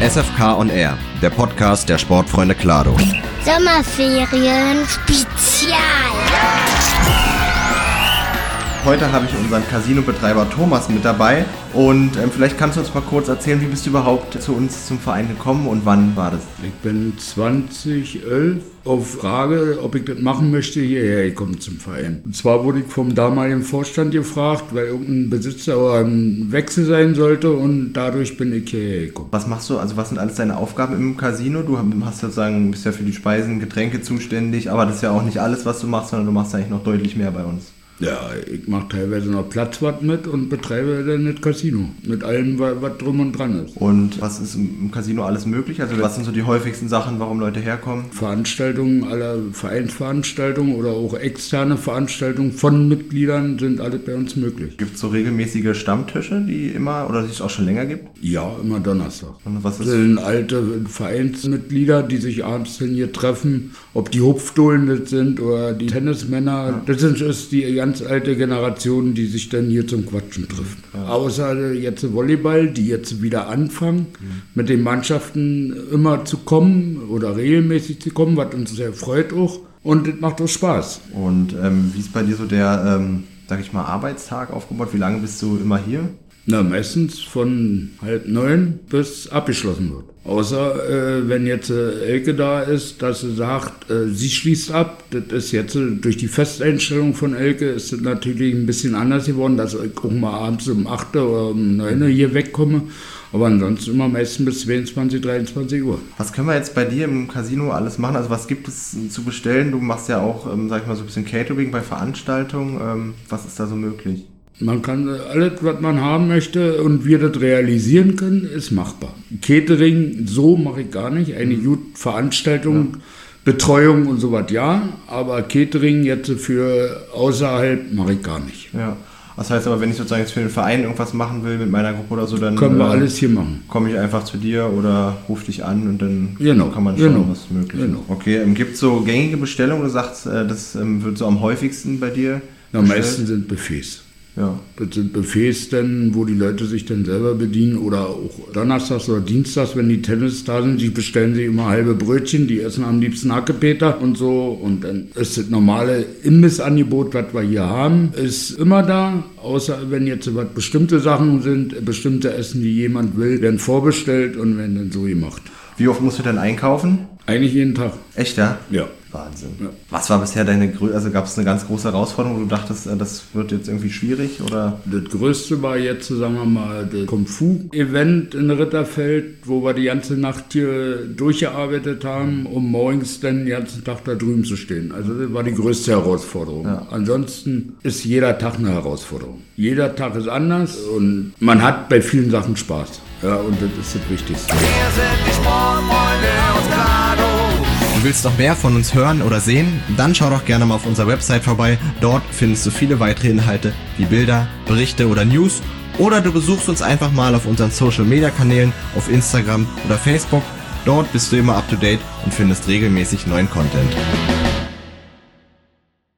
SFK on Air, der Podcast der Sportfreunde Klado. Sommerferien Spezial. Heute habe ich unseren Casino-Betreiber Thomas mit dabei und ähm, vielleicht kannst du uns mal kurz erzählen, wie bist du überhaupt zu uns zum Verein gekommen und wann war das? Ich bin 2011 auf Frage, ob ich das machen möchte, hierher gekommen zum Verein. Und zwar wurde ich vom damaligen Vorstand gefragt, weil irgendein Besitzer oder ein Wechsel sein sollte und dadurch bin ich hierher gekommen. Was machst du, also was sind alles deine Aufgaben im Casino? Du hast sozusagen, bist ja für die Speisen, Getränke zuständig, aber das ist ja auch nicht alles, was du machst, sondern du machst eigentlich noch deutlich mehr bei uns. Ja, ich mache teilweise noch Platzwart mit und betreibe dann das Casino. Mit allem, was drum und dran ist. Und was ist im Casino alles möglich? Also was sind so die häufigsten Sachen, warum Leute herkommen? Veranstaltungen aller Vereinsveranstaltungen oder auch externe Veranstaltungen von Mitgliedern sind alle bei uns möglich. Gibt es so regelmäßige Stammtische, die immer oder die es auch schon länger gibt? Ja, immer Donnerstag. Und was ist? Das sind alte Vereinsmitglieder, die sich abends hier treffen, ob die Hupfdohlen das sind oder die Tennismänner. Ja. Das sind ist die ganz alte Generation, die sich dann hier zum Quatschen trifft. Ja. Außer jetzt Volleyball, die jetzt wieder anfangen, mhm. mit den Mannschaften immer zu kommen oder regelmäßig zu kommen, was uns sehr freut auch. Und es macht auch Spaß. Und ähm, wie ist bei dir so der, ähm, sag ich mal, Arbeitstag aufgebaut? Wie lange bist du immer hier? Na, meistens von halb neun bis abgeschlossen wird. Außer äh, wenn jetzt äh, Elke da ist, dass sie sagt, äh, sie schließt ab. Das ist jetzt äh, durch die Festeinstellung von Elke ist es natürlich ein bisschen anders geworden, dass ich auch mal abends um 8 oder um 9 hier wegkomme. Aber ansonsten immer meistens bis 22, 23 Uhr. Was können wir jetzt bei dir im Casino alles machen? Also was gibt es zu bestellen? Du machst ja auch, ähm, sag ich mal, so ein bisschen Catering bei Veranstaltungen. Ähm, was ist da so möglich? Man kann alles, was man haben möchte und wir das realisieren können, ist machbar. Catering, so mache ich gar nicht. Eine gute Veranstaltung, ja. Betreuung und so was, ja. Aber Catering jetzt für außerhalb mache ich gar nicht. Ja. Das heißt aber, wenn ich sozusagen jetzt für den Verein irgendwas machen will mit meiner Gruppe oder so, dann können wir äh, alles hier machen. Komme ich einfach zu dir oder ruf dich an und dann genau. kann man schauen, genau. was möglich ist. Genau. Okay, ähm, gibt es so gängige Bestellungen? Du sagst, äh, das ähm, wird so am häufigsten bei dir? Am meisten sind Buffets. Ja. Das sind Buffets dann, wo die Leute sich dann selber bedienen oder auch donnerstags oder dienstags, wenn die Tennis da sind, die bestellen sich immer halbe Brötchen, die essen am liebsten Hackepeter und so und dann ist das normale Imbissangebot, was wir hier haben, ist immer da, außer wenn jetzt was bestimmte Sachen sind, bestimmte Essen, die jemand will, werden vorbestellt und werden dann so gemacht. Wie oft musst du denn einkaufen? Eigentlich jeden Tag. Echt, ja? Ja. Wahnsinn. Ja. Was war bisher deine größte, also gab es eine ganz große Herausforderung, wo du dachtest, äh, das wird jetzt irgendwie schwierig oder? Das größte war jetzt, sagen wir mal, das Kung Fu Event in Ritterfeld, wo wir die ganze Nacht hier durchgearbeitet haben, um morgens dann den ganzen Tag da drüben zu stehen. Also das war die größte Herausforderung. Ja. Ansonsten ist jeder Tag eine Herausforderung. Jeder Tag ist anders und man hat bei vielen Sachen Spaß. Ja, und das ist das Wichtigste. Wir sind die. Und willst noch mehr von uns hören oder sehen? Dann schau doch gerne mal auf unserer Website vorbei. Dort findest du viele weitere Inhalte wie Bilder, Berichte oder News. Oder du besuchst uns einfach mal auf unseren Social Media Kanälen auf Instagram oder Facebook. Dort bist du immer up to date und findest regelmäßig neuen Content.